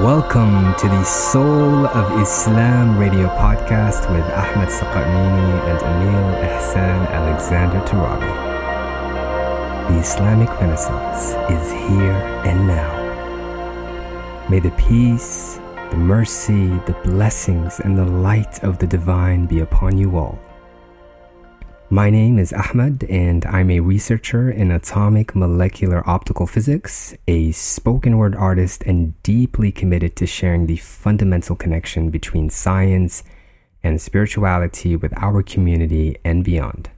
Welcome to the Soul of Islam radio podcast with Ahmed Saqamini and Emil Ihsan Alexander Turabi. The Islamic Renaissance is here and now. May the peace, the mercy, the blessings, and the light of the divine be upon you all. My name is Ahmed, and I'm a researcher in atomic molecular optical physics, a spoken word artist, and deeply committed to sharing the fundamental connection between science and spirituality with our community and beyond.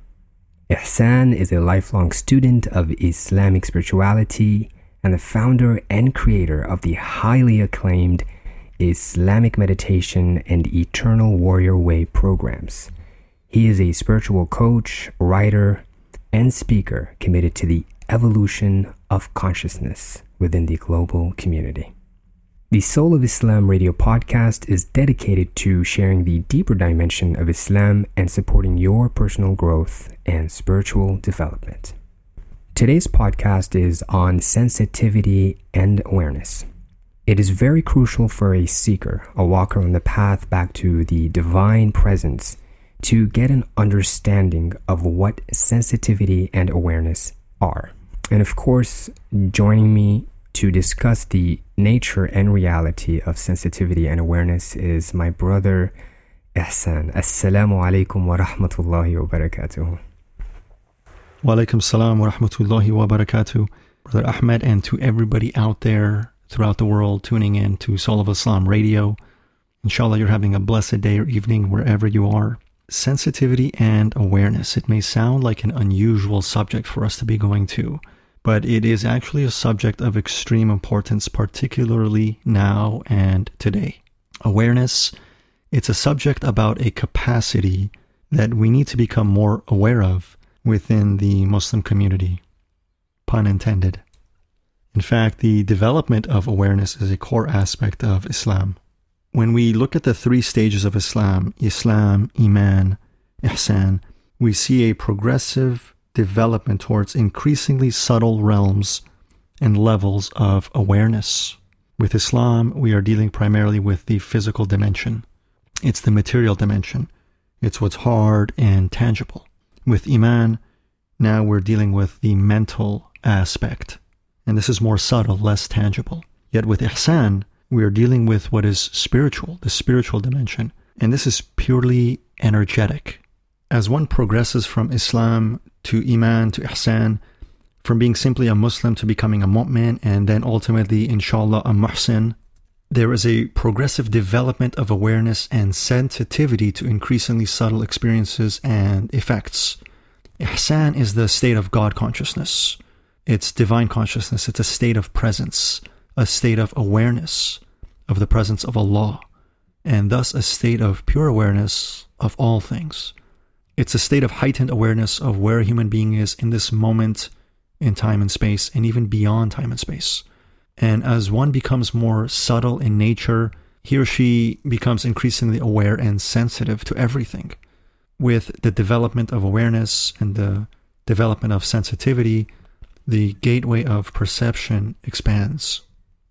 Ihsan is a lifelong student of Islamic spirituality and the founder and creator of the highly acclaimed Islamic Meditation and Eternal Warrior Way programs. He is a spiritual coach, writer, and speaker committed to the evolution of consciousness within the global community. The Soul of Islam radio podcast is dedicated to sharing the deeper dimension of Islam and supporting your personal growth and spiritual development. Today's podcast is on sensitivity and awareness. It is very crucial for a seeker, a walker on the path back to the divine presence to get an understanding of what sensitivity and awareness are. And of course, joining me to discuss the nature and reality of sensitivity and awareness is my brother Ihsan. Assalamu alaikum wa rahmatullahi wa barakatuh. Wa alaikum salam wa rahmatullahi wa barakatuh. Brother Ahmed, and to everybody out there throughout the world tuning in to Soul of Islam Radio. Inshallah, you're having a blessed day or evening wherever you are sensitivity and awareness. It may sound like an unusual subject for us to be going to, but it is actually a subject of extreme importance, particularly now and today. Awareness, it's a subject about a capacity that we need to become more aware of within the Muslim community. Pun intended. In fact, the development of awareness is a core aspect of Islam when we look at the three stages of Islam Islam, Iman, Ihsan we see a progressive development towards increasingly subtle realms and levels of awareness. With Islam, we are dealing primarily with the physical dimension. It's the material dimension. It's what's hard and tangible. With Iman, now we're dealing with the mental aspect. And this is more subtle, less tangible. Yet with Ihsan, we are dealing with what is spiritual, the spiritual dimension. And this is purely energetic. As one progresses from Islam to Iman to Ihsan, from being simply a Muslim to becoming a mu'min, and then ultimately, inshallah, a muhsin, there is a progressive development of awareness and sensitivity to increasingly subtle experiences and effects. Ihsan is the state of God consciousness. It's divine consciousness. It's a state of presence, a state of awareness of the presence of Allah, and thus a state of pure awareness of all things. It's a state of heightened awareness of where a human being is in this moment in time and space, and even beyond time and space. And as one becomes more subtle in nature, he or she becomes increasingly aware and sensitive to everything. With the development of awareness and the development of sensitivity, the gateway of perception expands.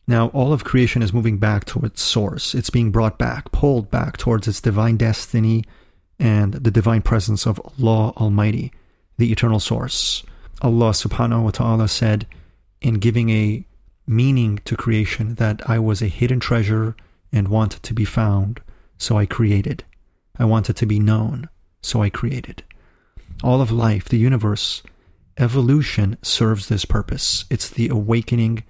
Now, all of creation is moving back to its source. It's being brought back, pulled back towards its divine destiny and the divine presence of Allah Almighty, the eternal source. Allah subhanahu wa ta'ala said in giving a meaning to creation that I was a hidden treasure and wanted to be found, so I created. I wanted to be known, so I created. All of life, the universe, evolution serves this purpose. It's the awakening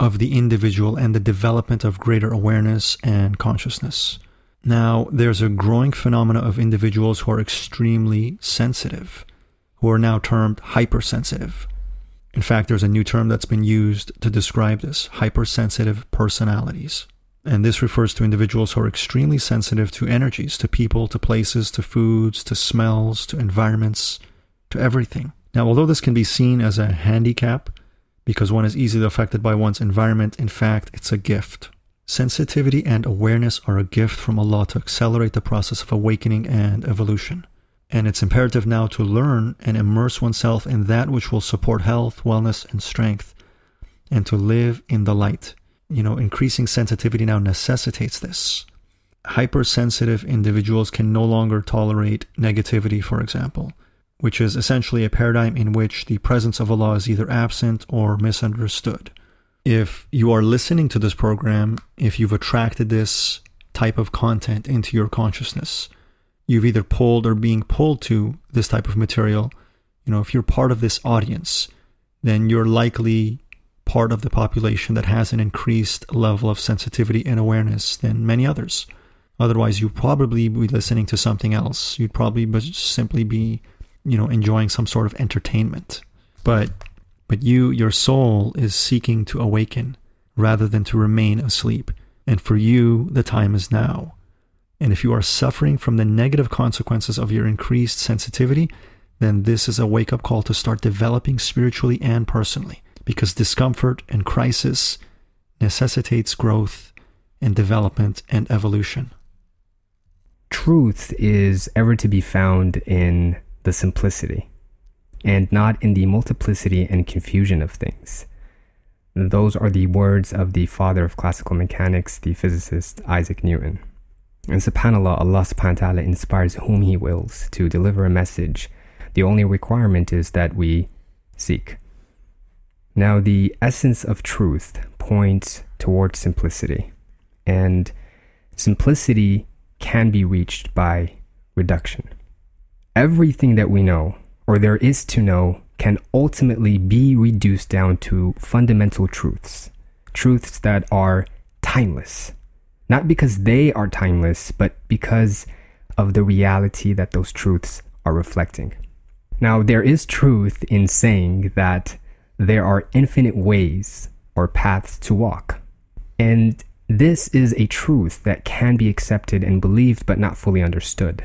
of the individual and the development of greater awareness and consciousness. Now, there's a growing phenomena of individuals who are extremely sensitive, who are now termed hypersensitive. In fact, there's a new term that's been used to describe this hypersensitive personalities. And this refers to individuals who are extremely sensitive to energies, to people, to places, to foods, to smells, to environments, to everything. Now, although this can be seen as a handicap, because one is easily affected by one's environment. In fact, it's a gift. Sensitivity and awareness are a gift from Allah to accelerate the process of awakening and evolution. And it's imperative now to learn and immerse oneself in that which will support health, wellness, and strength, and to live in the light. you know, increasing sensitivity now necessitates this. Hypersensitive individuals can no longer tolerate negativity, for example, which is essentially a paradigm in which the presence of Allah is either absent or misunderstood. If you are listening to this program, if you've attracted this type of content into your consciousness, you've either pulled or being pulled to this type of material, you know, if you're part of this audience, then you're likely part of the population that has an increased level of sensitivity and awareness than many others. Otherwise, you'd probably be listening to something else. You'd probably simply be, you know, enjoying some sort of entertainment. But, but you, your soul is seeking to awaken rather than to remain asleep. And for you, the time is now. And if you are suffering from the negative consequences of your increased sensitivity, then this is a wake up call to start developing spiritually and personally because discomfort and crisis necessitates growth and development and evolution. Truth is ever to be found in the simplicity and not in the multiplicity and confusion of things. Those are the words of the father of classical mechanics, the physicist Isaac Newton. And subhanAllah, Allah subhanahu wa ta'ala inspires whom He wills to deliver a message. The only requirement is that we seek. Now, the essence of truth points towards simplicity, and simplicity can be reached by reduction. Everything that we know, or there is to know, can ultimately be reduced down to fundamental truths, truths that are timeless. Not because they are timeless, but because of the reality that those truths are reflecting. Now, there is truth in saying that there are infinite ways or paths to walk. And this is a truth that can be accepted and believed but not fully understood.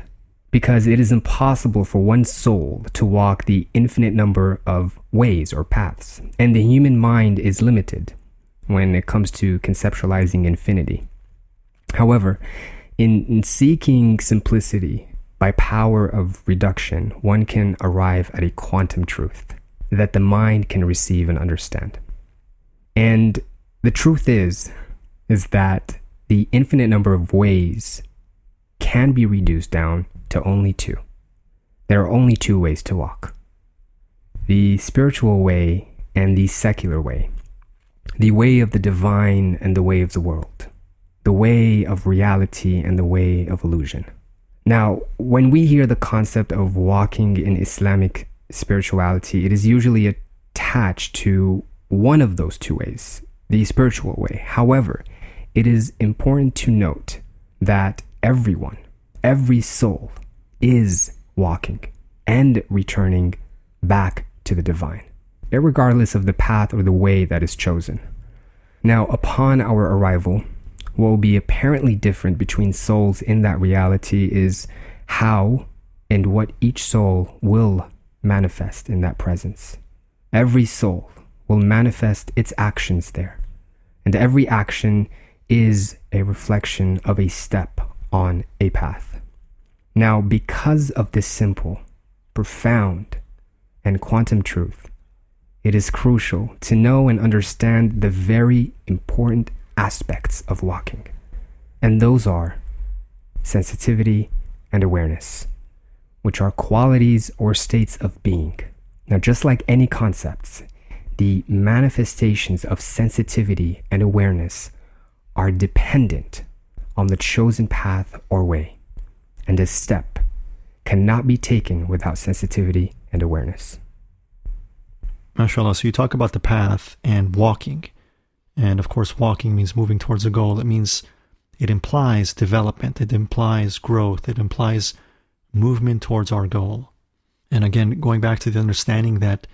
Because it is impossible for one soul to walk the infinite number of ways or paths, and the human mind is limited when it comes to conceptualizing infinity. However, in, in seeking simplicity by power of reduction, one can arrive at a quantum truth that the mind can receive and understand. And the truth is, is that the infinite number of ways can be reduced down to only two. There are only two ways to walk the spiritual way and the secular way, the way of the divine and the way of the world, the way of reality and the way of illusion. Now, when we hear the concept of walking in Islamic spirituality, it is usually attached to one of those two ways, the spiritual way. However, it is important to note that everyone, every soul, is walking and returning back to the divine, regardless of the path or the way that is chosen. Now, upon our arrival, what will be apparently different between souls in that reality is how and what each soul will manifest in that presence. Every soul will manifest its actions there, and every action is a reflection of a step on a path. Now, because of this simple, profound, and quantum truth, it is crucial to know and understand the very important aspects of walking, and those are sensitivity and awareness which are qualities or states of being. Now, just like any concepts, the manifestations of sensitivity and awareness are dependent on the chosen path or way, and a step cannot be taken without sensitivity and awareness. MashaAllah. So you talk about the path and walking. And of course, walking means moving towards a goal. It means it implies development, it implies growth, it implies movement towards our goal. And again, going back to the understanding that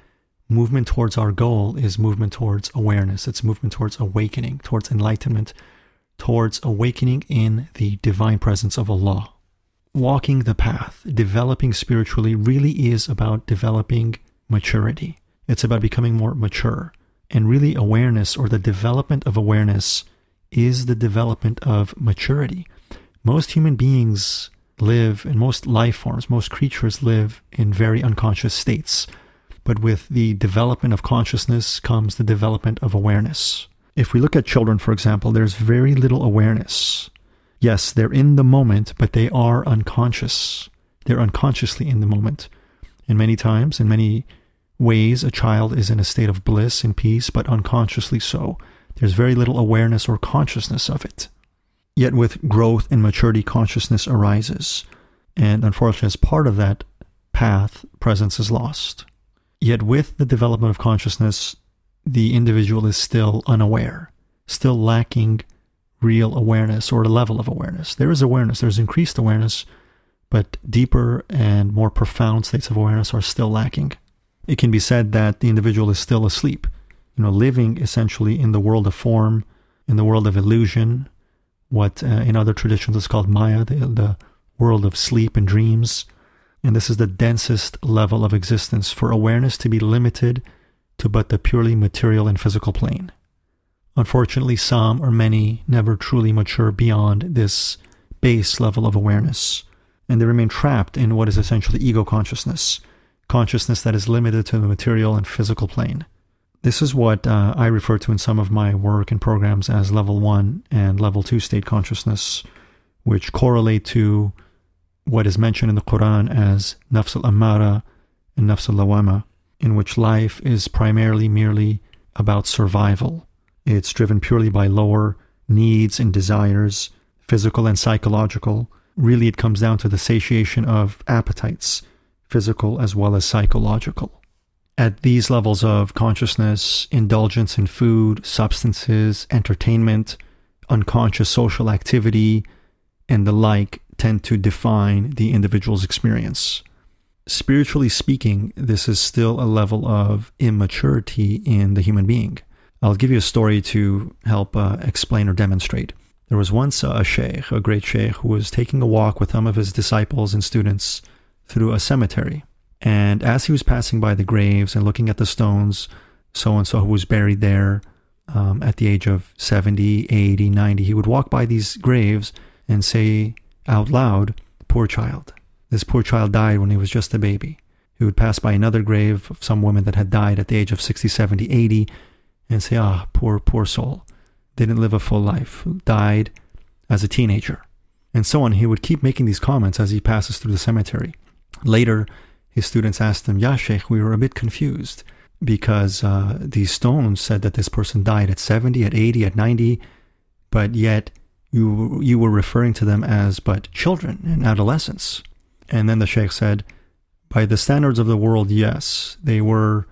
movement towards our goal is movement towards awareness, it's movement towards awakening, towards enlightenment, towards awakening in the divine presence of Allah. Walking the path, developing spiritually, really is about developing maturity. It's about becoming more mature. And really, awareness or the development of awareness is the development of maturity. Most human beings live, and most life forms, most creatures live in very unconscious states. But with the development of consciousness comes the development of awareness. If we look at children, for example, there's very little awareness. Yes, they're in the moment, but they are unconscious. They're unconsciously in the moment. And many times, in many ways, a child is in a state of bliss and peace, but unconsciously so. There's very little awareness or consciousness of it. Yet with growth and maturity, consciousness arises. And unfortunately, as part of that path, presence is lost. Yet with the development of consciousness, the individual is still unaware, still lacking real awareness or a level of awareness. There is awareness, there's increased awareness, but deeper and more profound states of awareness are still lacking. It can be said that the individual is still asleep, you know, living essentially in the world of form, in the world of illusion, what uh, in other traditions is called Maya, the, the world of sleep and dreams. And this is the densest level of existence for awareness to be limited to but the purely material and physical plane. Unfortunately, some or many never truly mature beyond this base level of awareness, and they remain trapped in what is essentially ego consciousness, consciousness that is limited to the material and physical plane. This is what uh, I refer to in some of my work and programs as level one and level two state consciousness, which correlate to what is mentioned in the Quran as nafs al amara and nafs al lawama, in which life is primarily merely about survival. It's driven purely by lower needs and desires, physical and psychological. Really, it comes down to the satiation of appetites, physical as well as psychological. At these levels of consciousness, indulgence in food, substances, entertainment, unconscious social activity, and the like tend to define the individual's experience. Spiritually speaking, this is still a level of immaturity in the human being. I'll give you a story to help uh, explain or demonstrate. There was once a sheikh, a great sheikh, who was taking a walk with some of his disciples and students through a cemetery. And as he was passing by the graves and looking at the stones, so and so who was buried there um, at the age of 70, 80, 90, he would walk by these graves and say out loud, Poor child. This poor child died when he was just a baby. He would pass by another grave of some woman that had died at the age of 60, 70, 80 and say, Ah, poor, poor soul. Didn't live a full life, died as a teenager. And so on. He would keep making these comments as he passes through the cemetery. Later, his students asked him, Ya Sheikh, we were a bit confused because uh, these stones said that this person died at 70, at 80, at 90, but yet you, you were referring to them as but children and adolescents. And then the Sheikh said, by the standards of the world, yes, they were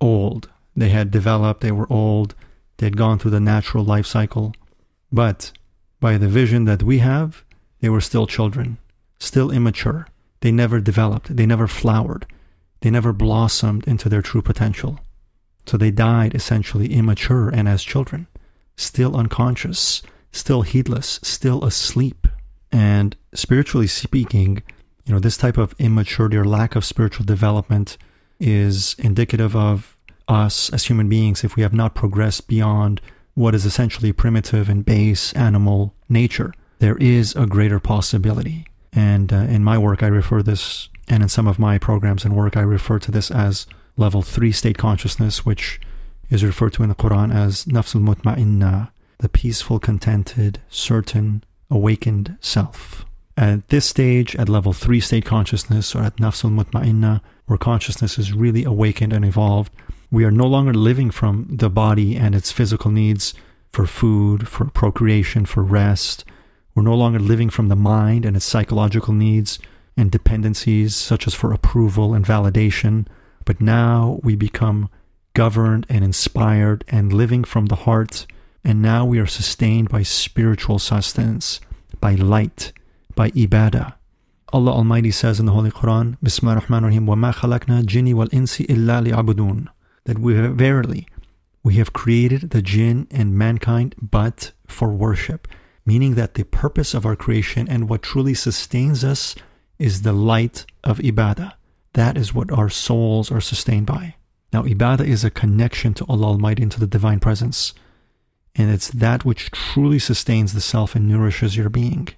old. They had developed, they were old, they had gone through the natural life cycle. But by the vision that we have, they were still children, still immature. They never developed, they never flowered, they never blossomed into their true potential. So they died essentially immature and as children, still unconscious, still heedless, still asleep. And spiritually speaking, you know, this type of immaturity or lack of spiritual development is indicative of us as human beings if we have not progressed beyond what is essentially primitive and base animal nature. There is a greater possibility and uh, in my work, I refer this, and in some of my programs and work, I refer to this as level three state consciousness, which is referred to in the Quran as nafsul mutma'inna, the peaceful, contented, certain, awakened self. At this stage, at level three state consciousness, or at nafsul mutma'inna, where consciousness is really awakened and evolved, we are no longer living from the body and its physical needs for food, for procreation, for rest, we're no longer living from the mind and its psychological needs and dependencies, such as for approval and validation, but now we become governed and inspired and living from the heart. And now we are sustained by spiritual sustenance, by light, by ibadah. Allah Almighty says in the Holy Quran, Bismillah ar-Rahman ar-Rahim, وَمَا خَلَقْنَا الْجِنِّ وَالْإِنسِ إِلَّا لِيَعْبُدُونَ that we have, verily, we have created the jinn and mankind but for worship meaning that the purpose of our creation and what truly sustains us is the light of ibadah. That is what our souls are sustained by. Now, ibadah is a connection to Allah Almighty and to the divine presence. And it's that which truly sustains the self and nourishes your being.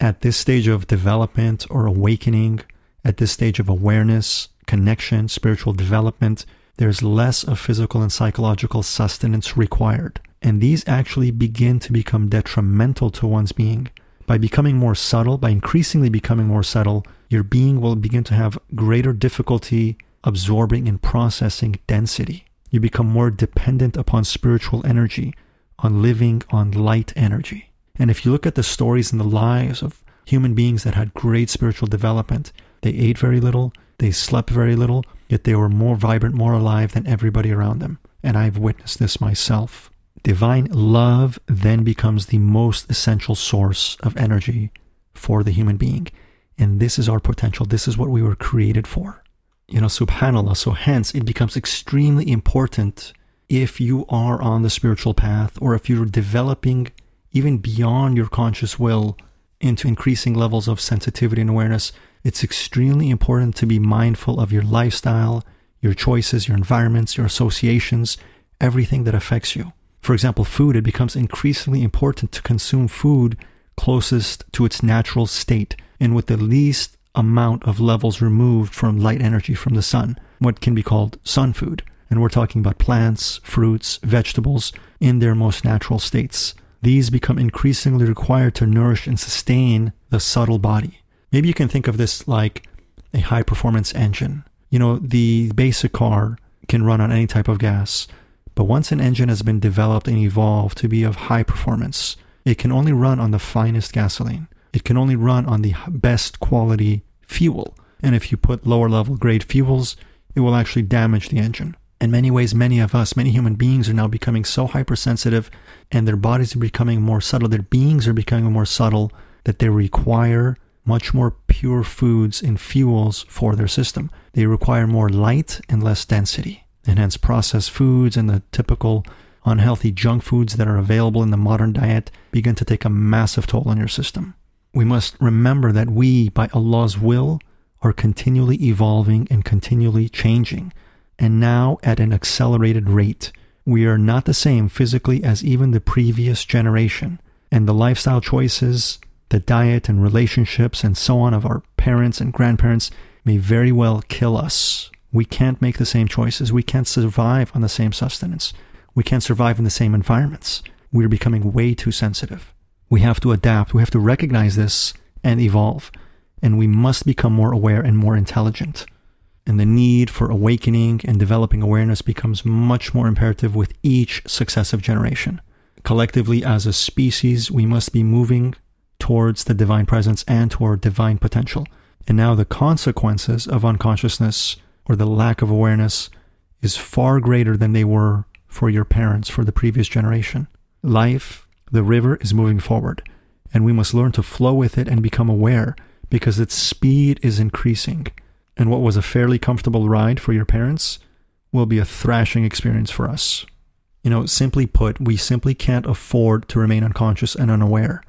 At this stage of development or awakening, at this stage of awareness, connection, spiritual development, there's less of physical and psychological sustenance required. And these actually begin to become detrimental to one's being. By becoming more subtle, by increasingly becoming more subtle, your being will begin to have greater difficulty absorbing and processing density. You become more dependent upon spiritual energy, on living on light energy. And if you look at the stories and the lives of human beings that had great spiritual development, they ate very little, they slept very little, yet they were more vibrant, more alive than everybody around them. And I've witnessed this myself. Divine love then becomes the most essential source of energy for the human being. And this is our potential. This is what we were created for. You know, subhanAllah. So hence it becomes extremely important if you are on the spiritual path or if you're developing even beyond your conscious will into increasing levels of sensitivity and awareness, it's extremely important to be mindful of your lifestyle, your choices, your environments, your associations, everything that affects you. For example, food, it becomes increasingly important to consume food closest to its natural state and with the least amount of levels removed from light energy from the sun, what can be called sun food. And we're talking about plants, fruits, vegetables in their most natural states. These become increasingly required to nourish and sustain the subtle body. Maybe you can think of this like a high performance engine. You know, the basic car can run on any type of gas, but once an engine has been developed and evolved to be of high performance, it can only run on the finest gasoline. It can only run on the best quality fuel. And if you put lower level grade fuels, it will actually damage the engine. In many ways, many of us, many human beings are now becoming so hypersensitive and their bodies are becoming more subtle, their beings are becoming more subtle that they require much more pure foods and fuels for their system. They require more light and less density. And hence, processed foods and the typical unhealthy junk foods that are available in the modern diet begin to take a massive toll on your system. We must remember that we, by Allah's will, are continually evolving and continually changing, and now at an accelerated rate. We are not the same physically as even the previous generation, and the lifestyle choices, the diet and relationships, and so on of our parents and grandparents may very well kill us. We can't make the same choices. We can't survive on the same sustenance. We can't survive in the same environments. We're becoming way too sensitive. We have to adapt. We have to recognize this and evolve. And we must become more aware and more intelligent. And the need for awakening and developing awareness becomes much more imperative with each successive generation. Collectively, as a species, we must be moving towards the divine presence and toward divine potential. And now the consequences of unconsciousness or the lack of awareness is far greater than they were for your parents, for the previous generation. Life, the river, is moving forward, and we must learn to flow with it and become aware because its speed is increasing. And what was a fairly comfortable ride for your parents will be a thrashing experience for us. You know, simply put, we simply can't afford to remain unconscious and unaware.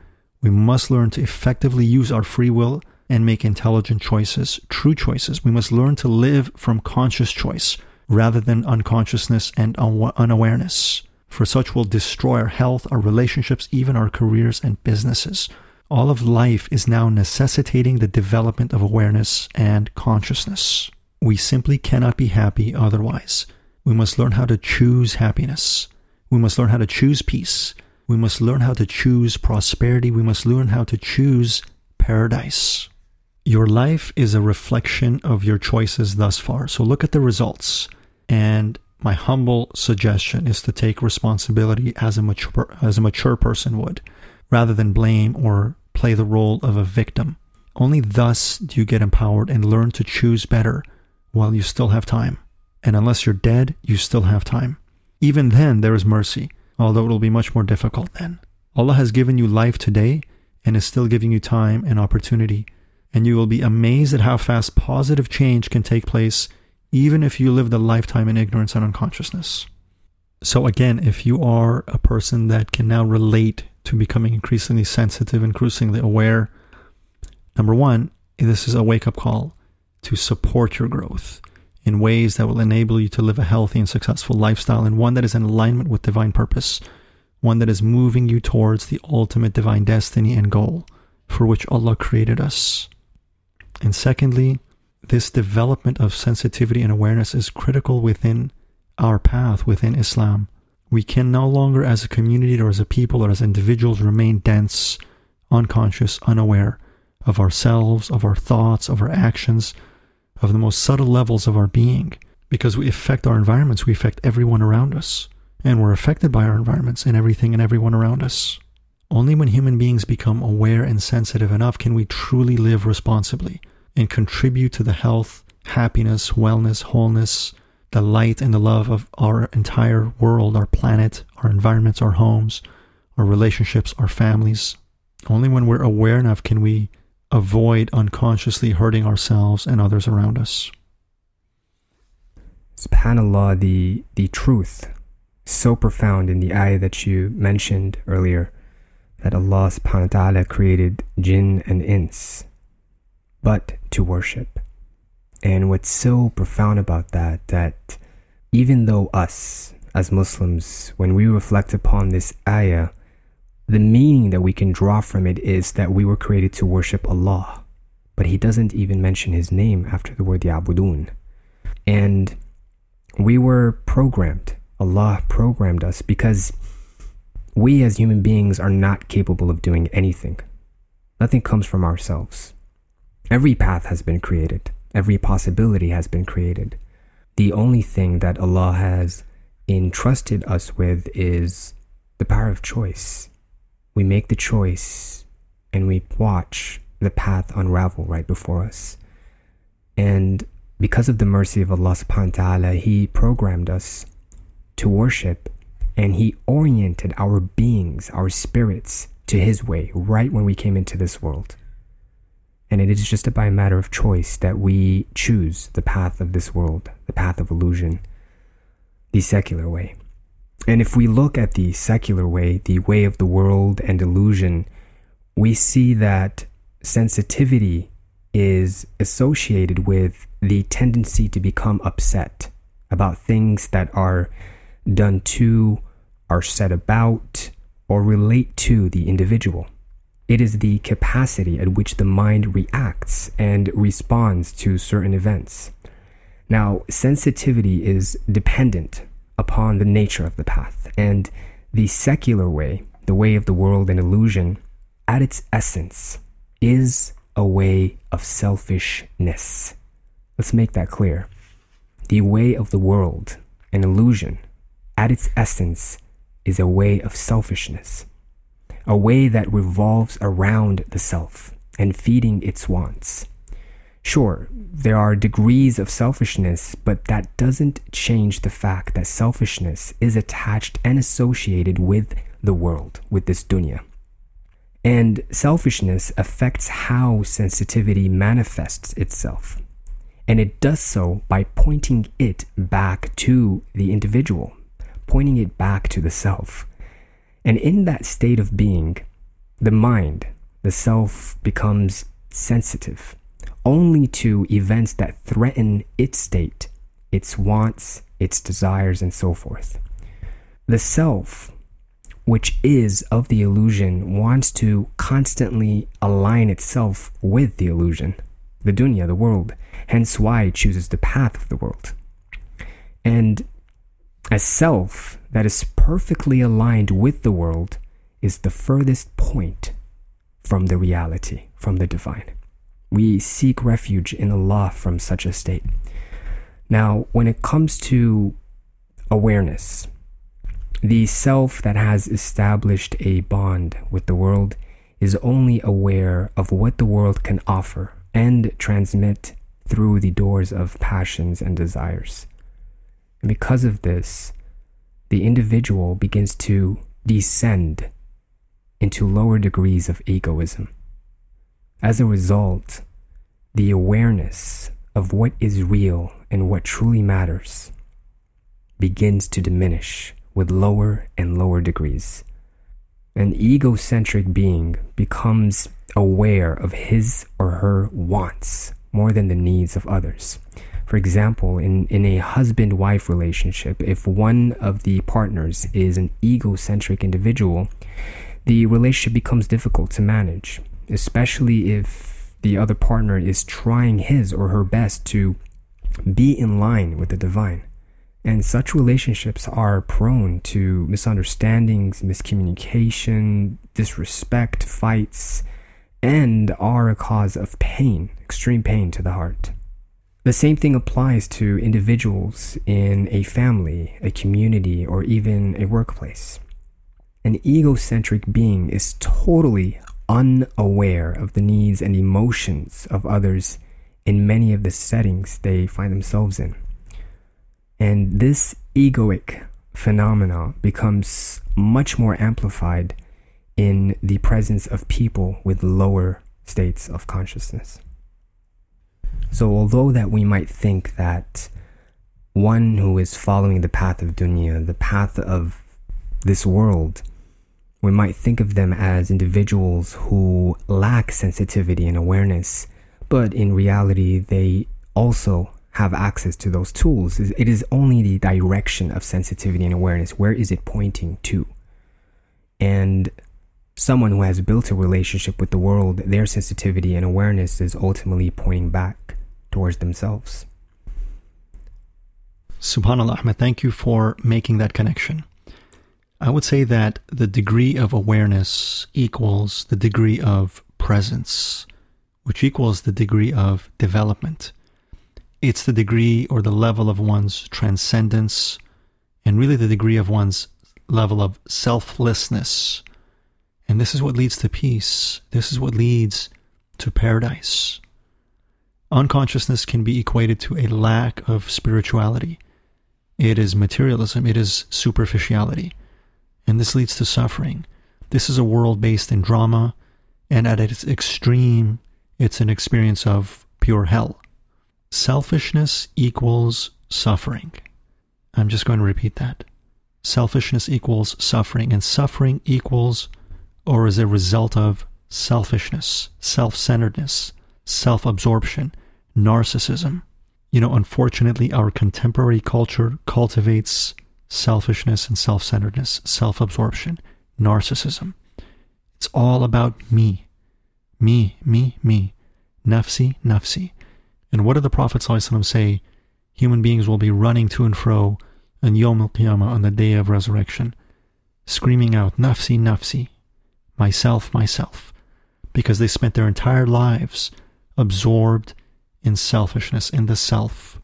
We must learn to effectively use our free will and make intelligent choices, true choices. We must learn to live from conscious choice rather than unconsciousness and unawareness. For such will destroy our health, our relationships, even our careers and businesses. All of life is now necessitating the development of awareness and consciousness. We simply cannot be happy otherwise. We must learn how to choose happiness. We must learn how to choose peace. We must learn how to choose prosperity. We must learn how to choose paradise. Your life is a reflection of your choices thus far. So look at the results. And my humble suggestion is to take responsibility as a mature, as a mature person would, rather than blame or play the role of a victim. Only thus do you get empowered and learn to choose better while you still have time. And unless you're dead, you still have time. Even then, there is mercy, although it will be much more difficult then. Allah has given you life today and is still giving you time and opportunity and you will be amazed at how fast positive change can take place, even if you lived a lifetime in ignorance and unconsciousness. So, again, if you are a person that can now relate to becoming increasingly sensitive, increasingly aware, number one, this is a wake up call to support your growth in ways that will enable you to live a healthy and successful lifestyle and one that is in alignment with divine purpose, one that is moving you towards the ultimate divine destiny and goal for which Allah created us. And secondly, this development of sensitivity and awareness is critical within our path within Islam. We can no longer, as a community or as a people or as individuals, remain dense, unconscious, unaware of ourselves, of our thoughts, of our actions, of the most subtle levels of our being. Because we affect our environments, we affect everyone around us. And we're affected by our environments and everything and everyone around us. Only when human beings become aware and sensitive enough can we truly live responsibly and contribute to the health, happiness, wellness, wholeness, the light and the love of our entire world, our planet, our environments, our homes, our relationships, our families. Only when we're aware enough can we avoid unconsciously hurting ourselves and others around us. SubhanAllah, the, the truth so profound in the ayah that you mentioned earlier that Allah subhanahu wa ta'ala created jinn and ins but to worship. And what's so profound about that, that even though us as Muslims, when we reflect upon this ayah, the meaning that we can draw from it is that we were created to worship Allah. But He doesn't even mention His name after the word Ya'budun. And we were programmed. Allah programmed us because we as human beings are not capable of doing anything. Nothing comes from ourselves. Every path has been created, every possibility has been created. The only thing that Allah has entrusted us with is the power of choice. We make the choice and we watch the path unravel right before us. And because of the mercy of Allah subhanahu wa ta'ala, He programmed us to worship and He oriented our beings, our spirits, to His way right when we came into this world. And it is just by a matter of choice that we choose the path of this world, the path of illusion, the secular way. And if we look at the secular way, the way of the world and illusion, we see that sensitivity is associated with the tendency to become upset about things that are done to, are said about, or relate to the individual. It is the capacity at which the mind reacts and responds to certain events. Now, sensitivity is dependent upon the nature of the path, and the secular way, the way of the world and illusion, at its essence, is a way of selfishness. Let's make that clear. The way of the world and illusion, at its essence, is a way of selfishness a way that revolves around the self and feeding its wants. Sure, there are degrees of selfishness, but that doesn't change the fact that selfishness is attached and associated with the world, with this dunya. And selfishness affects how sensitivity manifests itself. And it does so by pointing it back to the individual, pointing it back to the self. And in that state of being, the mind, the self, becomes sensitive only to events that threaten its state, its wants, its desires, and so forth. The self, which is of the illusion, wants to constantly align itself with the illusion, the dunya, the world, hence why it chooses the path of the world. And a self that is perfectly aligned with the world is the furthest point from the reality, from the divine. We seek refuge in Allah from such a state. Now, when it comes to awareness, the self that has established a bond with the world is only aware of what the world can offer and transmit through the doors of passions and desires. And because of this, the individual begins to descend into lower degrees of egoism. As a result, the awareness of what is real and what truly matters begins to diminish with lower and lower degrees. An egocentric being becomes aware of his or her wants more than the needs of others. For example, in, in a husband wife relationship, if one of the partners is an egocentric individual, the relationship becomes difficult to manage, especially if the other partner is trying his or her best to be in line with the divine. And such relationships are prone to misunderstandings, miscommunication, disrespect, fights, and are a cause of pain, extreme pain to the heart. The same thing applies to individuals in a family, a community, or even a workplace. An egocentric being is totally unaware of the needs and emotions of others in many of the settings they find themselves in. And this egoic phenomena becomes much more amplified in the presence of people with lower states of consciousness. So, although that we might think that one who is following the path of dunya, the path of this world, we might think of them as individuals who lack sensitivity and awareness, but in reality, they also have access to those tools. It is only the direction of sensitivity and awareness. Where is it pointing to? And someone who has built a relationship with the world, their sensitivity and awareness is ultimately pointing back towards themselves. Subhanallah, Ahmed, thank you for making that connection. I would say that the degree of awareness equals the degree of presence, which equals the degree of development. It's the degree or the level of one's transcendence and really the degree of one's level of selflessness. And this is what leads to peace. This is what leads to paradise. Unconsciousness can be equated to a lack of spirituality. It is materialism, it is superficiality. And this leads to suffering. This is a world based in drama, and at its extreme, it's an experience of pure hell. Selfishness equals suffering. I'm just going to repeat that. Selfishness equals suffering, and suffering equals or is a result of selfishness, self centeredness, self absorption, narcissism. You know, unfortunately, our contemporary culture cultivates selfishness and self centeredness, self absorption, narcissism. It's all about me, me, me, me, nafsi, nafsi. And what did the Prophet ﷺ say? Human beings will be running to and fro on Yom al Qiyamah on the day of resurrection, screaming out, Nafsi, Nafsi, myself, myself, because they spent their entire lives absorbed in selfishness, in the self.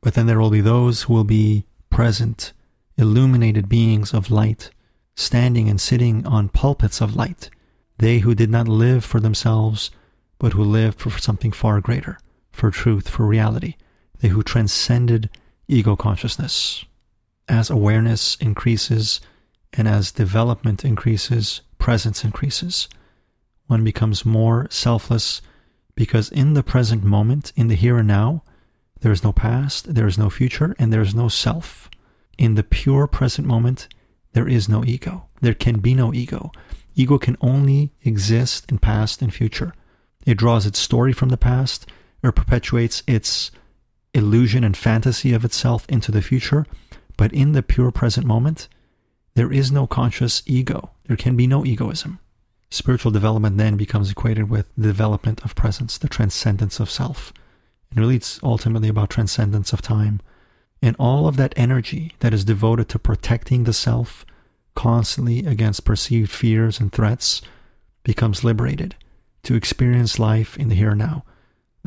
But then there will be those who will be present, illuminated beings of light, standing and sitting on pulpits of light, they who did not live for themselves, but who lived for something far greater for truth, for reality, they who transcended ego consciousness. As awareness increases and as development increases, presence increases. One becomes more selfless because in the present moment, in the here and now, there is no past, there is no future, and there is no self. In the pure present moment, there is no ego. There can be no ego. Ego can only exist in past and future. It draws its story from the past or perpetuates its illusion and fantasy of itself into the future. But in the pure present moment, there is no conscious ego. There can be no egoism. Spiritual development then becomes equated with the development of presence, the transcendence of self. And really, it's ultimately about transcendence of time. And all of that energy that is devoted to protecting the self constantly against perceived fears and threats becomes liberated to experience life in the here and now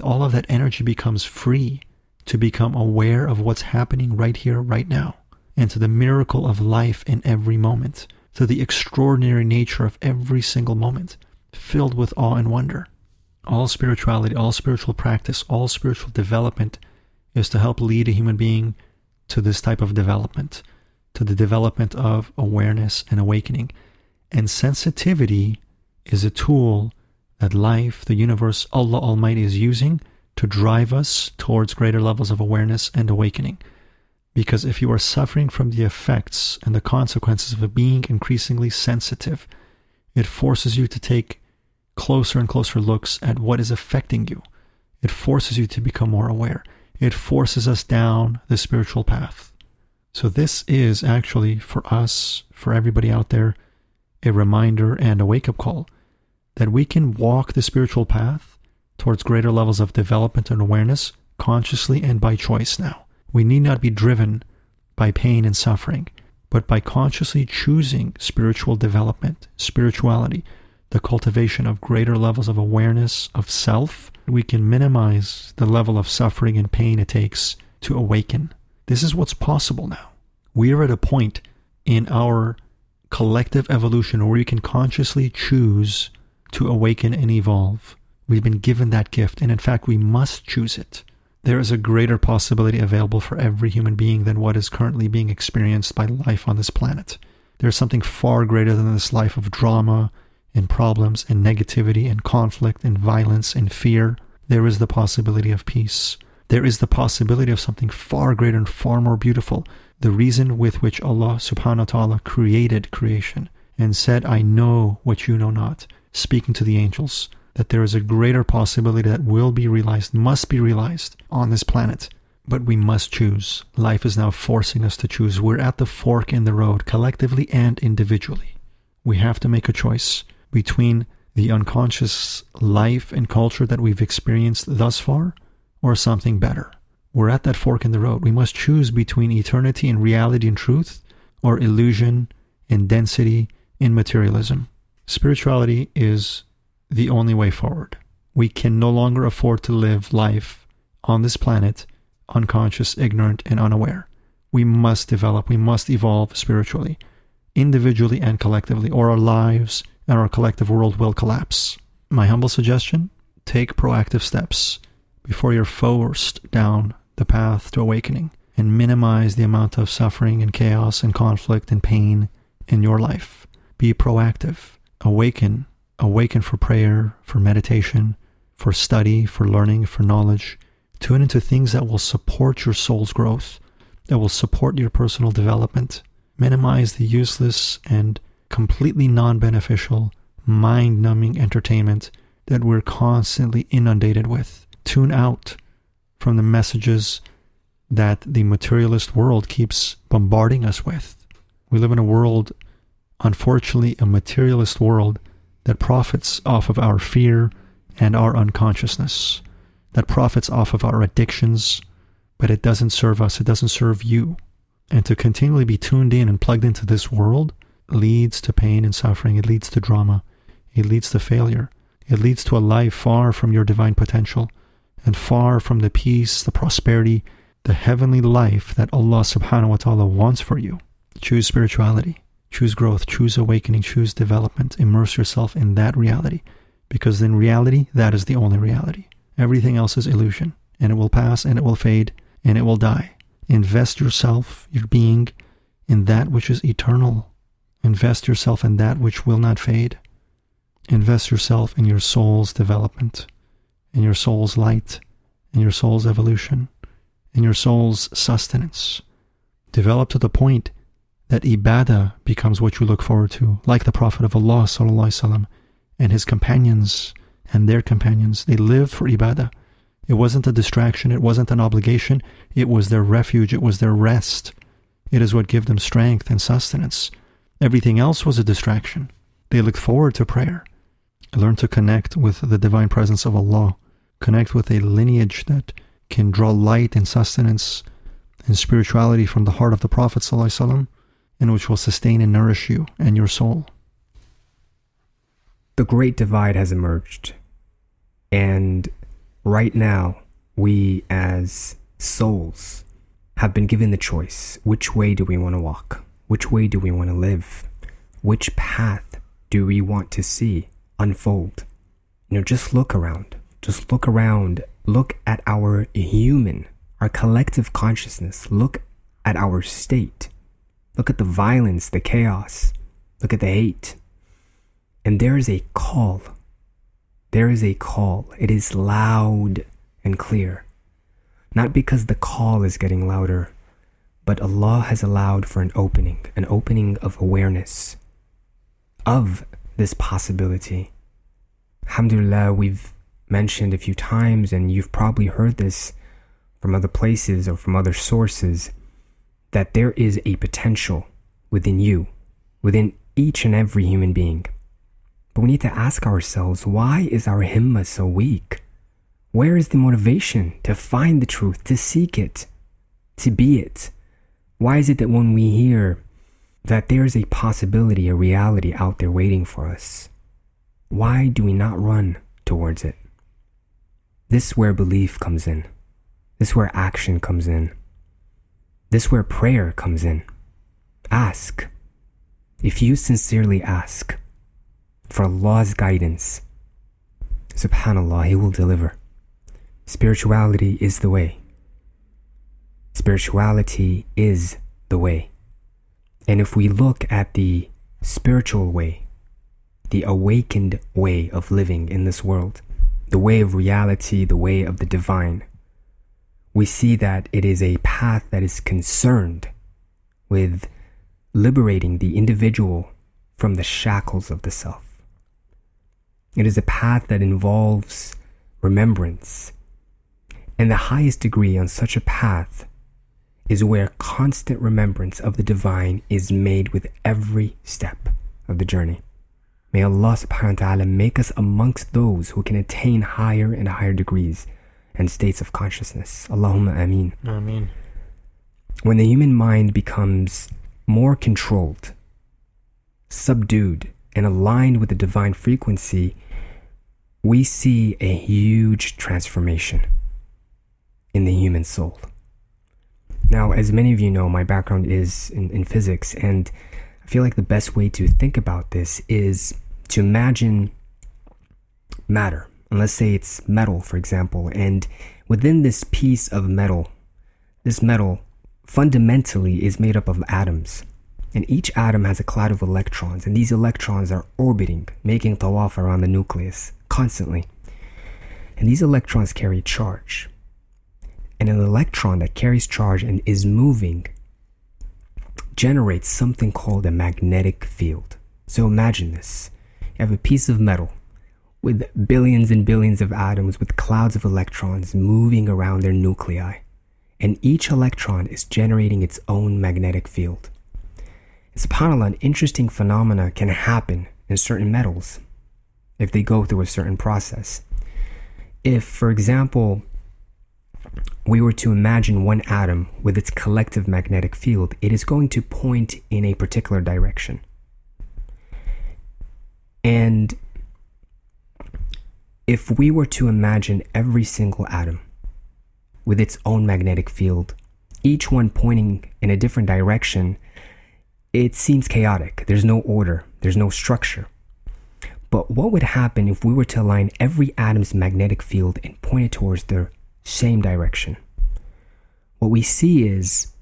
all of that energy becomes free to become aware of what's happening right here, right now, and to the miracle of life in every moment, to the extraordinary nature of every single moment, filled with awe and wonder. All spirituality, all spiritual practice, all spiritual development is to help lead a human being to this type of development, to the development of awareness and awakening. And sensitivity is a tool that life, the universe, Allah Almighty is using to drive us towards greater levels of awareness and awakening. Because if you are suffering from the effects and the consequences of being increasingly sensitive, it forces you to take closer and closer looks at what is affecting you. It forces you to become more aware. It forces us down the spiritual path. So, this is actually for us, for everybody out there, a reminder and a wake up call that we can walk the spiritual path towards greater levels of development and awareness consciously and by choice now. We need not be driven by pain and suffering, but by consciously choosing spiritual development, spirituality, the cultivation of greater levels of awareness of self, we can minimize the level of suffering and pain it takes to awaken. This is what's possible now. We are at a point in our collective evolution where we can consciously choose to awaken and evolve. We've been given that gift, and in fact, we must choose it. There is a greater possibility available for every human being than what is currently being experienced by life on this planet. There's something far greater than this life of drama and problems and negativity and conflict and violence and fear. There is the possibility of peace. There is the possibility of something far greater and far more beautiful. The reason with which Allah subhanahu wa ta'ala created creation and said, I know what you know not, speaking to the angels that there is a greater possibility that will be realized, must be realized on this planet. But we must choose. Life is now forcing us to choose. We're at the fork in the road, collectively and individually. We have to make a choice between the unconscious life and culture that we've experienced thus far or something better. We're at that fork in the road. We must choose between eternity and reality and truth or illusion and density in materialism. Spirituality is the only way forward. We can no longer afford to live life on this planet unconscious, ignorant, and unaware. We must develop, we must evolve spiritually, individually and collectively, or our lives and our collective world will collapse. My humble suggestion take proactive steps before you're forced down the path to awakening and minimize the amount of suffering and chaos and conflict and pain in your life. Be proactive, awaken awaken for prayer, for meditation, for study, for learning, for knowledge. Tune into things that will support your soul's growth, that will support your personal development. Minimize the useless and completely non beneficial, mind numbing entertainment that we're constantly inundated with. Tune out from the messages that the materialist world keeps bombarding us with. We live in a world, unfortunately, a materialist world that profits off of our fear and our unconsciousness, that profits off of our addictions, but it doesn't serve us, it doesn't serve you. And to continually be tuned in and plugged into this world leads to pain and suffering, it leads to drama, it leads to failure, it leads to a life far from your divine potential and far from the peace, the prosperity, the heavenly life that Allah subhanahu wa ta'ala wants for you. Choose spirituality. Choose growth, choose awakening, choose development. Immerse yourself in that reality. Because in reality, that is the only reality. Everything else is illusion, and it will pass, and it will fade, and it will die. Invest yourself, your being, in that which is eternal. Invest yourself in that which will not fade. Invest yourself in your soul's development, in your soul's light, in your soul's evolution, in your soul's sustenance. Develop to the point that ibadah becomes what you look forward to, like the Prophet of Allah وسلم, and his companions and their companions. They lived for ibadah. It wasn't a distraction, it wasn't an obligation, it was their refuge, it was their rest. It is what gave them strength and sustenance. Everything else was a distraction. They looked forward to prayer, learned to connect with the divine presence of Allah, connect with a lineage that can draw light and sustenance and spirituality from the heart of the Prophet. and which will sustain and nourish you and your soul. The great divide has emerged. And right now, we as souls have been given the choice which way do we want to walk? Which way do we want to live? Which path do we want to see unfold? You know, just look around. Just look around. Look at our human, our collective consciousness. Look at our state. Look at the violence, the chaos. Look at the hate. And there is a call. There is a call. It is loud and clear. Not because the call is getting louder, but Allah has allowed for an opening, an opening of awareness of this possibility. Alhamdulillah, we've mentioned a few times, and you've probably heard this from other places or from other sources that there is a potential within you, within each and every human being. But we need to ask ourselves why is our himma so weak? Where is the motivation to find the truth, to seek it, to be it? Why is it that when we hear that there's a possibility, a reality out there waiting for us, why do we not run towards it? This is where belief comes in. This is where action comes in. This is where prayer comes in. Ask. If you sincerely ask for Allah's guidance, subhanAllah, He will deliver. Spirituality is the way. Spirituality is the way. And if we look at the spiritual way, the awakened way of living in this world, the way of reality, the way of the divine, we see that it is a path that is concerned with liberating the individual from the shackles of the self. It is a path that involves remembrance. And the highest degree on such a path is where constant remembrance of the divine is made with every step of the journey. May Allah subhanahu wa ta'ala make us amongst those who can attain higher and higher degrees and states of consciousness. Allahumma ameen. Ameen. When the human mind becomes more controlled, subdued, and aligned with the divine frequency, we see a huge transformation in the human soul. Now, as many of you know, my background is in, in physics, and I feel like the best way to think about this is to imagine matter. And let's say it's metal, for example, and within this piece of metal, this metal fundamentally is made up of atoms. And each atom has a cloud of electrons, and these electrons are orbiting, making tawaf around the nucleus constantly. And these electrons carry charge and an electron that carries charge and is moving generates something called a magnetic field. So imagine this you have a piece of metal with billions and billions of atoms with clouds of electrons moving around their nuclei, and each electron is generating its own magnetic field. SubhanAllah, an interesting phenomena can happen in certain metals if they go through a certain process. If, for example, we were to imagine one atom with its collective magnetic field, it is going to point in a particular direction. And if we were to imagine every single atom with its own magnetic field, each one pointing in a different direction, it seems chaotic. There's no order, there's no structure. But what would happen if we were to align every atom's magnetic field and point it towards their same direction. What we see is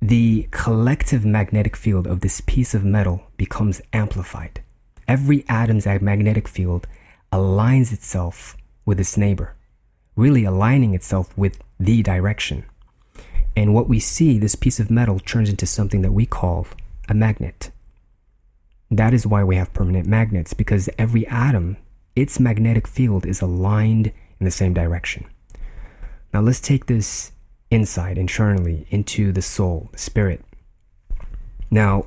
the collective magnetic field of this piece of metal becomes amplified. Every atom's magnetic field aligns itself with its neighbor, really aligning itself with the direction. And what we see, this piece of metal turns into something that we call a magnet. That is why we have permanent magnets, because every atom, its magnetic field is aligned in the same direction. Now let's take this insight internally into the soul, the spirit. Now,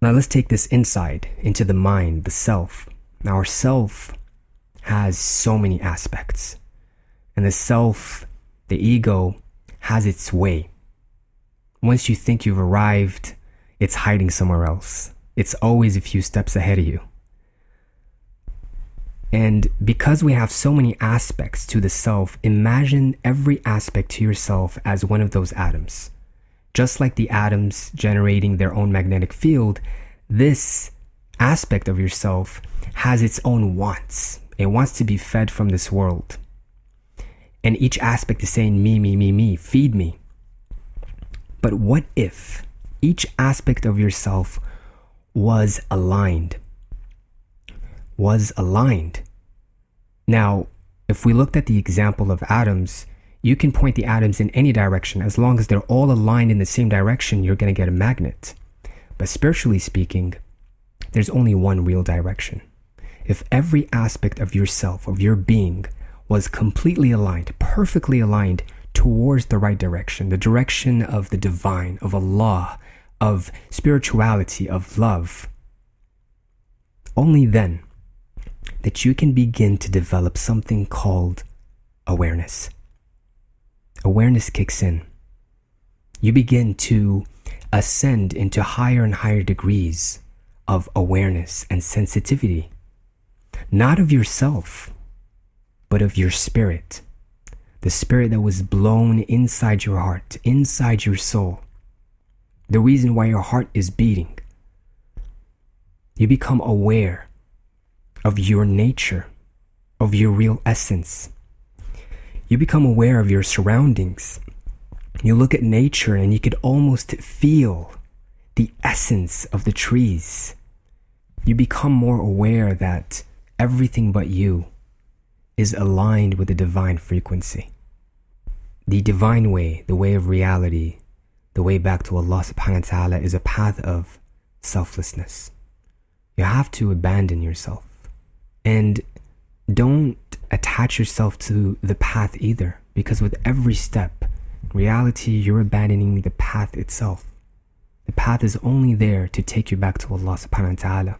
now let's take this insight into the mind, the self. Now our self has so many aspects. And the self, the ego, has its way. Once you think you've arrived, it's hiding somewhere else. It's always a few steps ahead of you. And because we have so many aspects to the self, imagine every aspect to yourself as one of those atoms. Just like the atoms generating their own magnetic field, this aspect of yourself has its own wants. It wants to be fed from this world. And each aspect is saying, me, me, me, me, feed me. But what if each aspect of yourself was aligned? Was aligned. Now, if we looked at the example of atoms, you can point the atoms in any direction. As long as they're all aligned in the same direction, you're going to get a magnet. But spiritually speaking, there's only one real direction. If every aspect of yourself, of your being, was completely aligned, perfectly aligned towards the right direction, the direction of the divine, of Allah, of spirituality, of love, only then that you can begin to develop something called awareness. Awareness kicks in. You begin to ascend into higher and higher degrees of awareness and sensitivity, not of yourself, but of your spirit. The spirit that was blown inside your heart, inside your soul. The reason why your heart is beating. You become aware of your nature, of your real essence. You become aware of your surroundings. You look at nature and you could almost feel the essence of the trees. You become more aware that everything but you is aligned with the divine frequency. The divine way, the way of reality, the way back to Allah subhanahu wa ta'ala is a path of selflessness. You have to abandon yourself. And don't attach yourself to the path either, because with every step, reality, you're abandoning the path itself. The path is only there to take you back to Allah subhanahu wa ta'ala.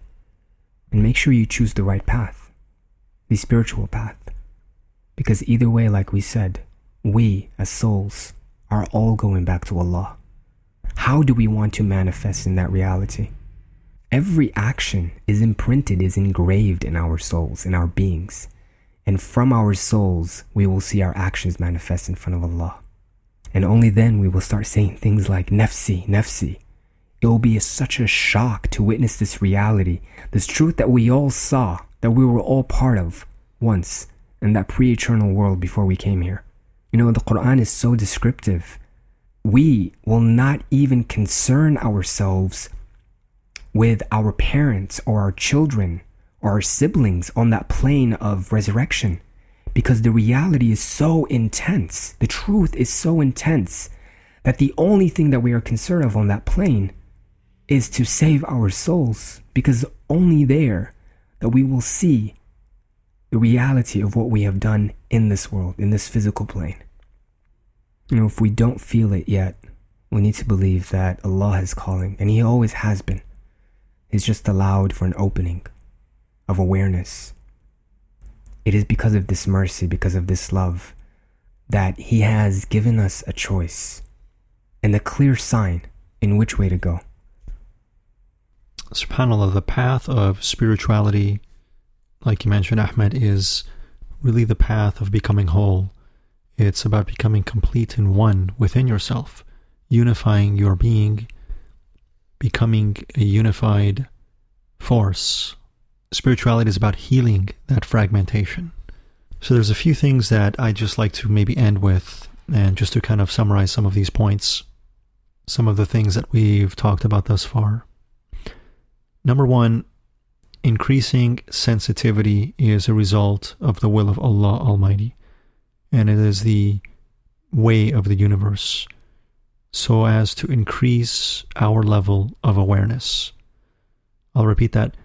And make sure you choose the right path, the spiritual path. Because either way, like we said, we as souls are all going back to Allah. How do we want to manifest in that reality? Every action is imprinted, is engraved in our souls, in our beings. And from our souls, we will see our actions manifest in front of Allah. And only then we will start saying things like nafsi, nafsi. It will be a, such a shock to witness this reality, this truth that we all saw, that we were all part of once in that pre eternal world before we came here. You know, the Quran is so descriptive. We will not even concern ourselves with our parents or our children or our siblings on that plane of resurrection because the reality is so intense. The truth is so intense that the only thing that we are concerned of on that plane is to save our souls because only there that we will see the reality of what we have done in this world, in this physical plane. You know, if we don't feel it yet, we need to believe that Allah is calling, and He always has been. He's just allowed for an opening of awareness. It is because of this mercy, because of this love, that He has given us a choice and a clear sign in which way to go. SubhanAllah, the path of spirituality like you mentioned, Ahmed, is really the path of becoming whole. It's about becoming complete and one within yourself, unifying your being, becoming a unified force. Spirituality is about healing that fragmentation. So there's a few things that I just like to maybe end with, and just to kind of summarize some of these points, some of the things that we've talked about thus far. Number one, increasing sensitivity is a result of the will of Allah Almighty, and it is the way of the universe, so as to increase our level of awareness. I'll repeat that.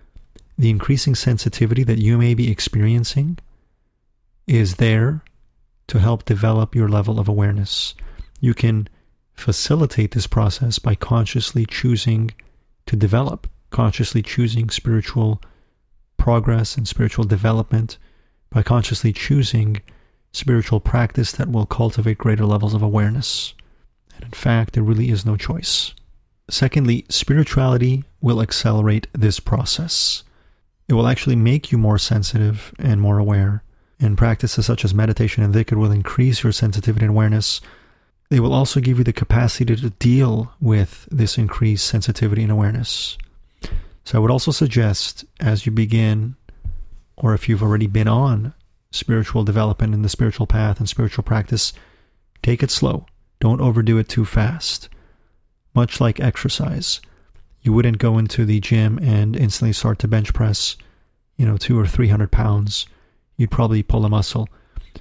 The increasing sensitivity that you may be experiencing is there to help develop your level of awareness. You can facilitate this process by consciously choosing to develop consciously choosing spiritual progress and spiritual development, by consciously choosing spiritual practice that will cultivate greater levels of awareness. And in fact, there really is no choice. Secondly, spirituality will accelerate this process. It will actually make you more sensitive and more aware. And practices such as meditation and dhikr will increase your sensitivity and awareness. They will also give you the capacity to deal with this increased sensitivity and awareness. So I would also suggest as you begin, or if you've already been on spiritual development in the spiritual path and spiritual practice, take it slow. Don't overdo it too fast. Much like exercise, you wouldn't go into the gym and instantly start to bench press, you know, two or three hundred pounds. You'd probably pull a muscle.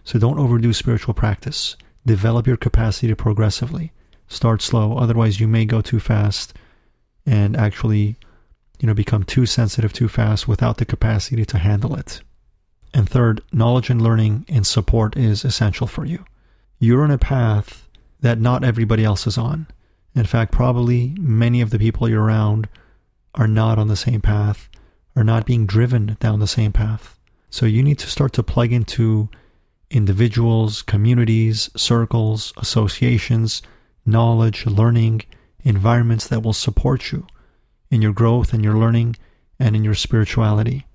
So don't overdo spiritual practice. Develop your capacity to progressively. Start slow, otherwise, you may go too fast and actually you know, become too sensitive too fast without the capacity to handle it. And third, knowledge and learning and support is essential for you. You're on a path that not everybody else is on. In fact, probably many of the people you're around are not on the same path, are not being driven down the same path. So you need to start to plug into individuals, communities, circles, associations, knowledge, learning, environments that will support you in your growth and your learning and in your spirituality.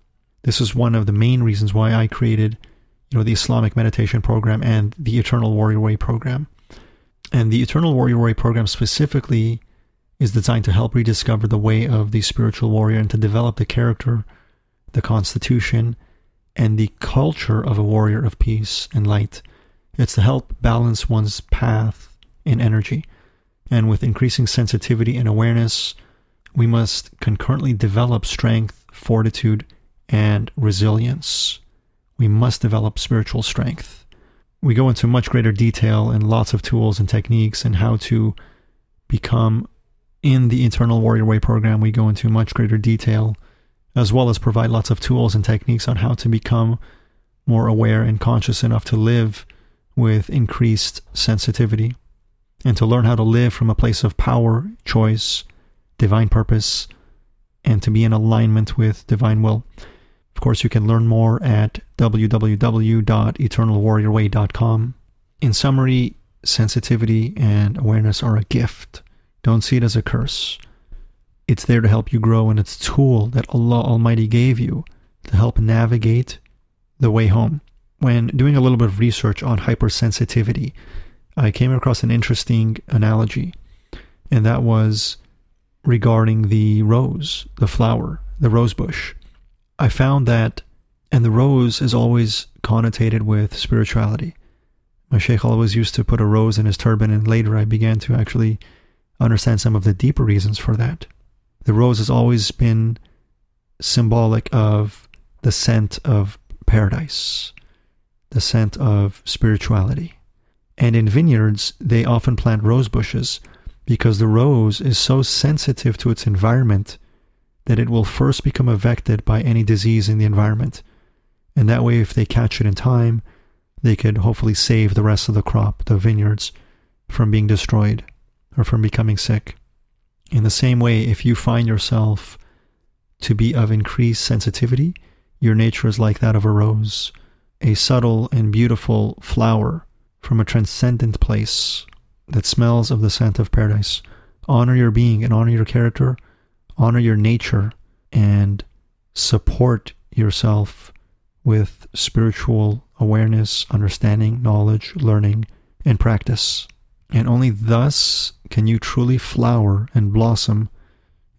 This is one of the main reasons why I created, you know, the Islamic meditation program and the Eternal Warrior Way program. And the Eternal Warrior Way program specifically is designed to help rediscover the way of the spiritual warrior and to develop the character, the constitution, and the culture of a warrior of peace and light. It's to help balance one's path in energy. And with increasing sensitivity and awareness, we must concurrently develop strength, fortitude, and resilience. We must develop spiritual strength. We go into much greater detail and lots of tools and techniques and how to become in the Eternal Warrior Way program. We go into much greater detail as well as provide lots of tools and techniques on how to become more aware and conscious enough to live with increased sensitivity and to learn how to live from a place of power, choice, divine purpose, and to be in alignment with divine will. Of course, you can learn more at www.eternalwarriorway.com. In summary, sensitivity and awareness are a gift. Don't see it as a curse. It's there to help you grow, and it's a tool that Allah Almighty gave you to help navigate the way home. When doing a little bit of research on hypersensitivity, I came across an interesting analogy, and that was regarding the rose, the flower, the rose bush. I found that, and the rose is always connotated with spirituality. My sheikh always used to put a rose in his turban, and later I began to actually understand some of the deeper reasons for that. The rose has always been symbolic of the scent of paradise, the scent of spirituality. And in vineyards, they often plant rose bushes because the rose is so sensitive to its environment that it will first become affected by any disease in the environment. And that way, if they catch it in time, they could hopefully save the rest of the crop, the vineyards, from being destroyed or from becoming sick. In the same way, if you find yourself to be of increased sensitivity, your nature is like that of a rose, a subtle and beautiful flower from a transcendent place that smells of the scent of paradise. Honor your being and honor your character honor your nature and support yourself with spiritual awareness, understanding, knowledge, learning, and practice. And only thus can you truly flower and blossom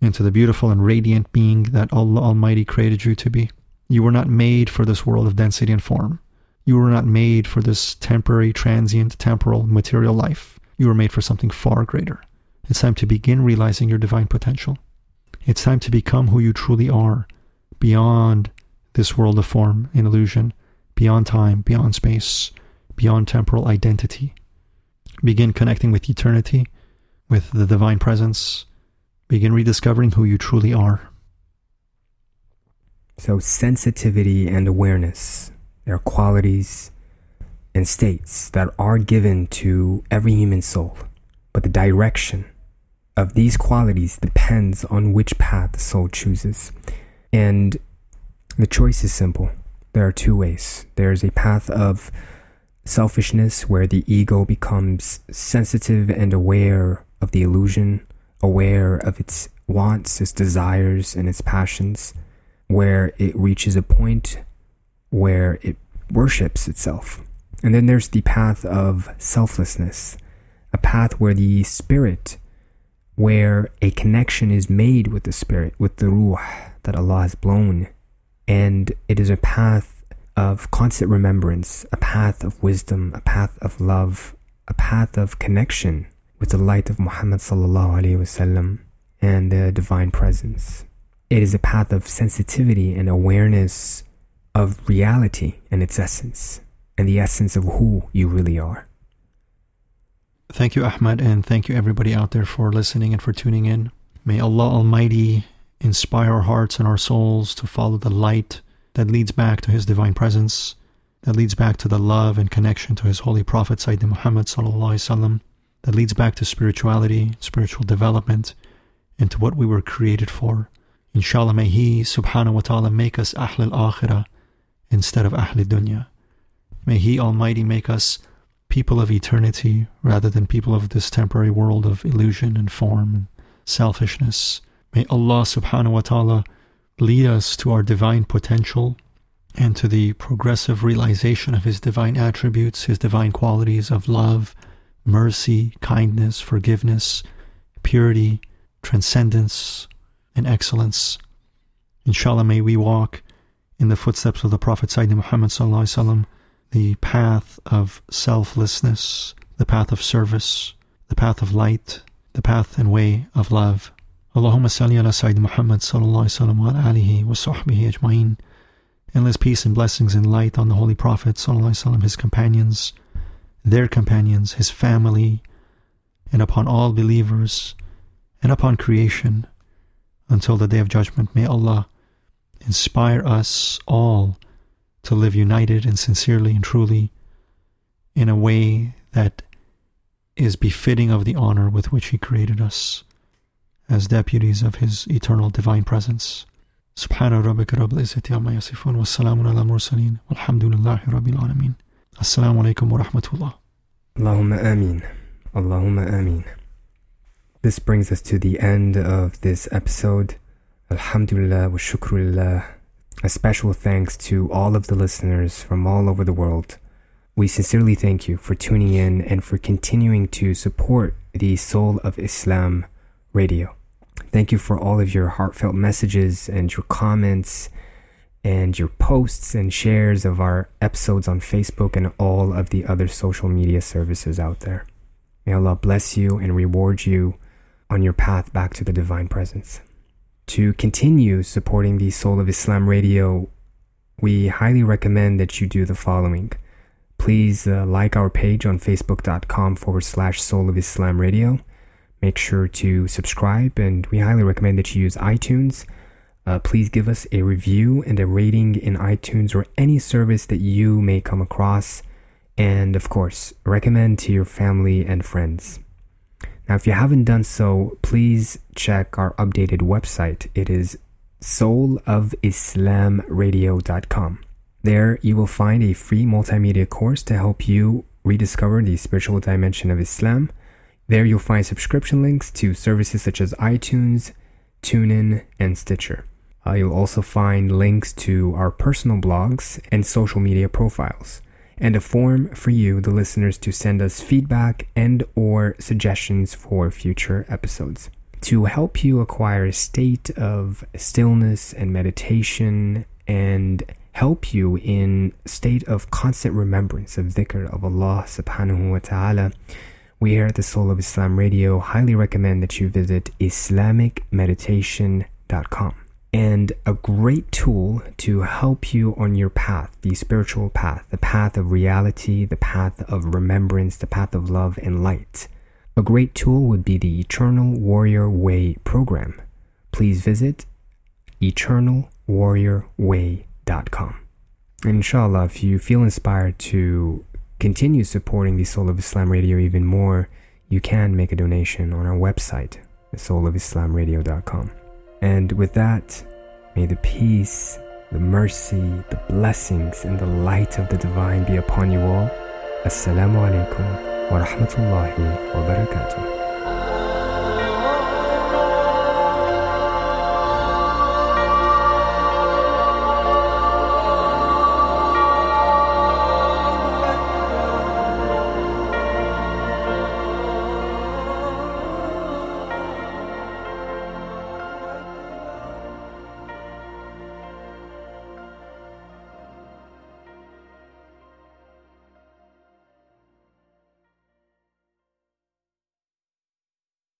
into the beautiful and radiant being that Allah Almighty created you to be. You were not made for this world of density and form. You were not made for this temporary, transient, temporal, material life. You were made for something far greater. It's time to begin realizing your divine potential. It's time to become who you truly are, beyond this world of form and illusion, beyond time, beyond space, beyond temporal identity. Begin connecting with eternity, with the divine presence. Begin rediscovering who you truly are. So, sensitivity and awareness, they are qualities and states that are given to every human soul, but the direction of these qualities depends on which path the soul chooses. And the choice is simple. There are two ways. There's a path of selfishness where the ego becomes sensitive and aware of the illusion, aware of its wants, its desires, and its passions, where it reaches a point where it worships itself. And then there's the path of selflessness, a path where the spirit where a connection is made with the spirit, with the ruh that Allah has blown. And it is a path of constant remembrance, a path of wisdom, a path of love, a path of connection with the light of Muhammad sallallahu alaihi wasallam and the divine presence. It is a path of sensitivity and awareness of reality and its essence, and the essence of who you really are. Thank you, Ahmad, and thank you, everybody out there, for listening and for tuning in. May Allah Almighty inspire our hearts and our souls to follow the light that leads back to His divine presence, that leads back to the love and connection to His holy Prophet, Sayyidina Muhammad, sallam, that leads back to spirituality, spiritual development, and to what we were created for. Inshallah, may He, subhanahu wa ta'ala, make us Ahl al Akhirah instead of Ahl dunya. May He Almighty make us people of eternity rather than people of this temporary world of illusion and form and selfishness. May Allah subhanahu wa ta'ala lead us to our divine potential and to the progressive realization of His divine attributes, His divine qualities of love, mercy, kindness, forgiveness, purity, transcendence, and excellence. Inshallah, may we walk in the footsteps of the Prophet Sayyidina Muhammad sallallahu the path of selflessness, the path of service, the path of light, the path and way of love. Allahumma salli ala Sayyidina Muhammad sallallahu alaihi wa sahbihi ajma'in. Endless peace and blessings and light on the Holy Prophet sallallahu alaihi wasallam, his companions, their companions, his family, and upon all believers, and upon creation until the day of judgment. May Allah inspire us all to live united and sincerely and truly in a way that is befitting of the honor with which He created us as deputies of His eternal divine presence. سبحان ربك رب العزة عما يصفون والسلام على المرسلين والحمد لله رب العالمين السلام عليكم ورحمة الله Allahumma ameen. Allahumma ameen. This brings us to the end of this episode. Alhamdulillah wa shukrulillah. A special thanks to all of the listeners from all over the world. We sincerely thank you for tuning in and for continuing to support the Soul of Islam radio. Thank you for all of your heartfelt messages and your comments and your posts and shares of our episodes on Facebook and all of the other social media services out there. May Allah bless you and reward you on your path back to the divine presence. To continue supporting the Soul of Islam radio, we highly recommend that you do the following. Please uh, like our page on facebook.com forward slash Soul of Islam radio. Make sure to subscribe, and we highly recommend that you use iTunes. Uh, please give us a review and a rating in iTunes or any service that you may come across. And of course, recommend to your family and friends. Now, if you haven't done so, please check our updated website. It is soulofislamradio.com. There, you will find a free multimedia course to help you rediscover the spiritual dimension of Islam. There, you'll find subscription links to services such as iTunes, TuneIn, and Stitcher. Uh, you'll also find links to our personal blogs and social media profiles and a form for you, the listeners, to send us feedback and or suggestions for future episodes. To help you acquire a state of stillness and meditation and help you in state of constant remembrance of dhikr of Allah subhanahu wa ta'ala, we here at the Soul of Islam Radio highly recommend that you visit islamicmeditation.com and a great tool to help you on your path, the spiritual path, the path of reality, the path of remembrance, the path of love and light. A great tool would be the Eternal Warrior Way program. Please visit eternalwarriorway.com. Inshallah, if you feel inspired to continue supporting the Soul of Islam Radio even more, you can make a donation on our website, soulofislamradio.com. And with that, may the peace, the mercy, the blessings, and the light of the divine be upon you all. Assalamu alaikum wa rahmatullahi wa barakatuh.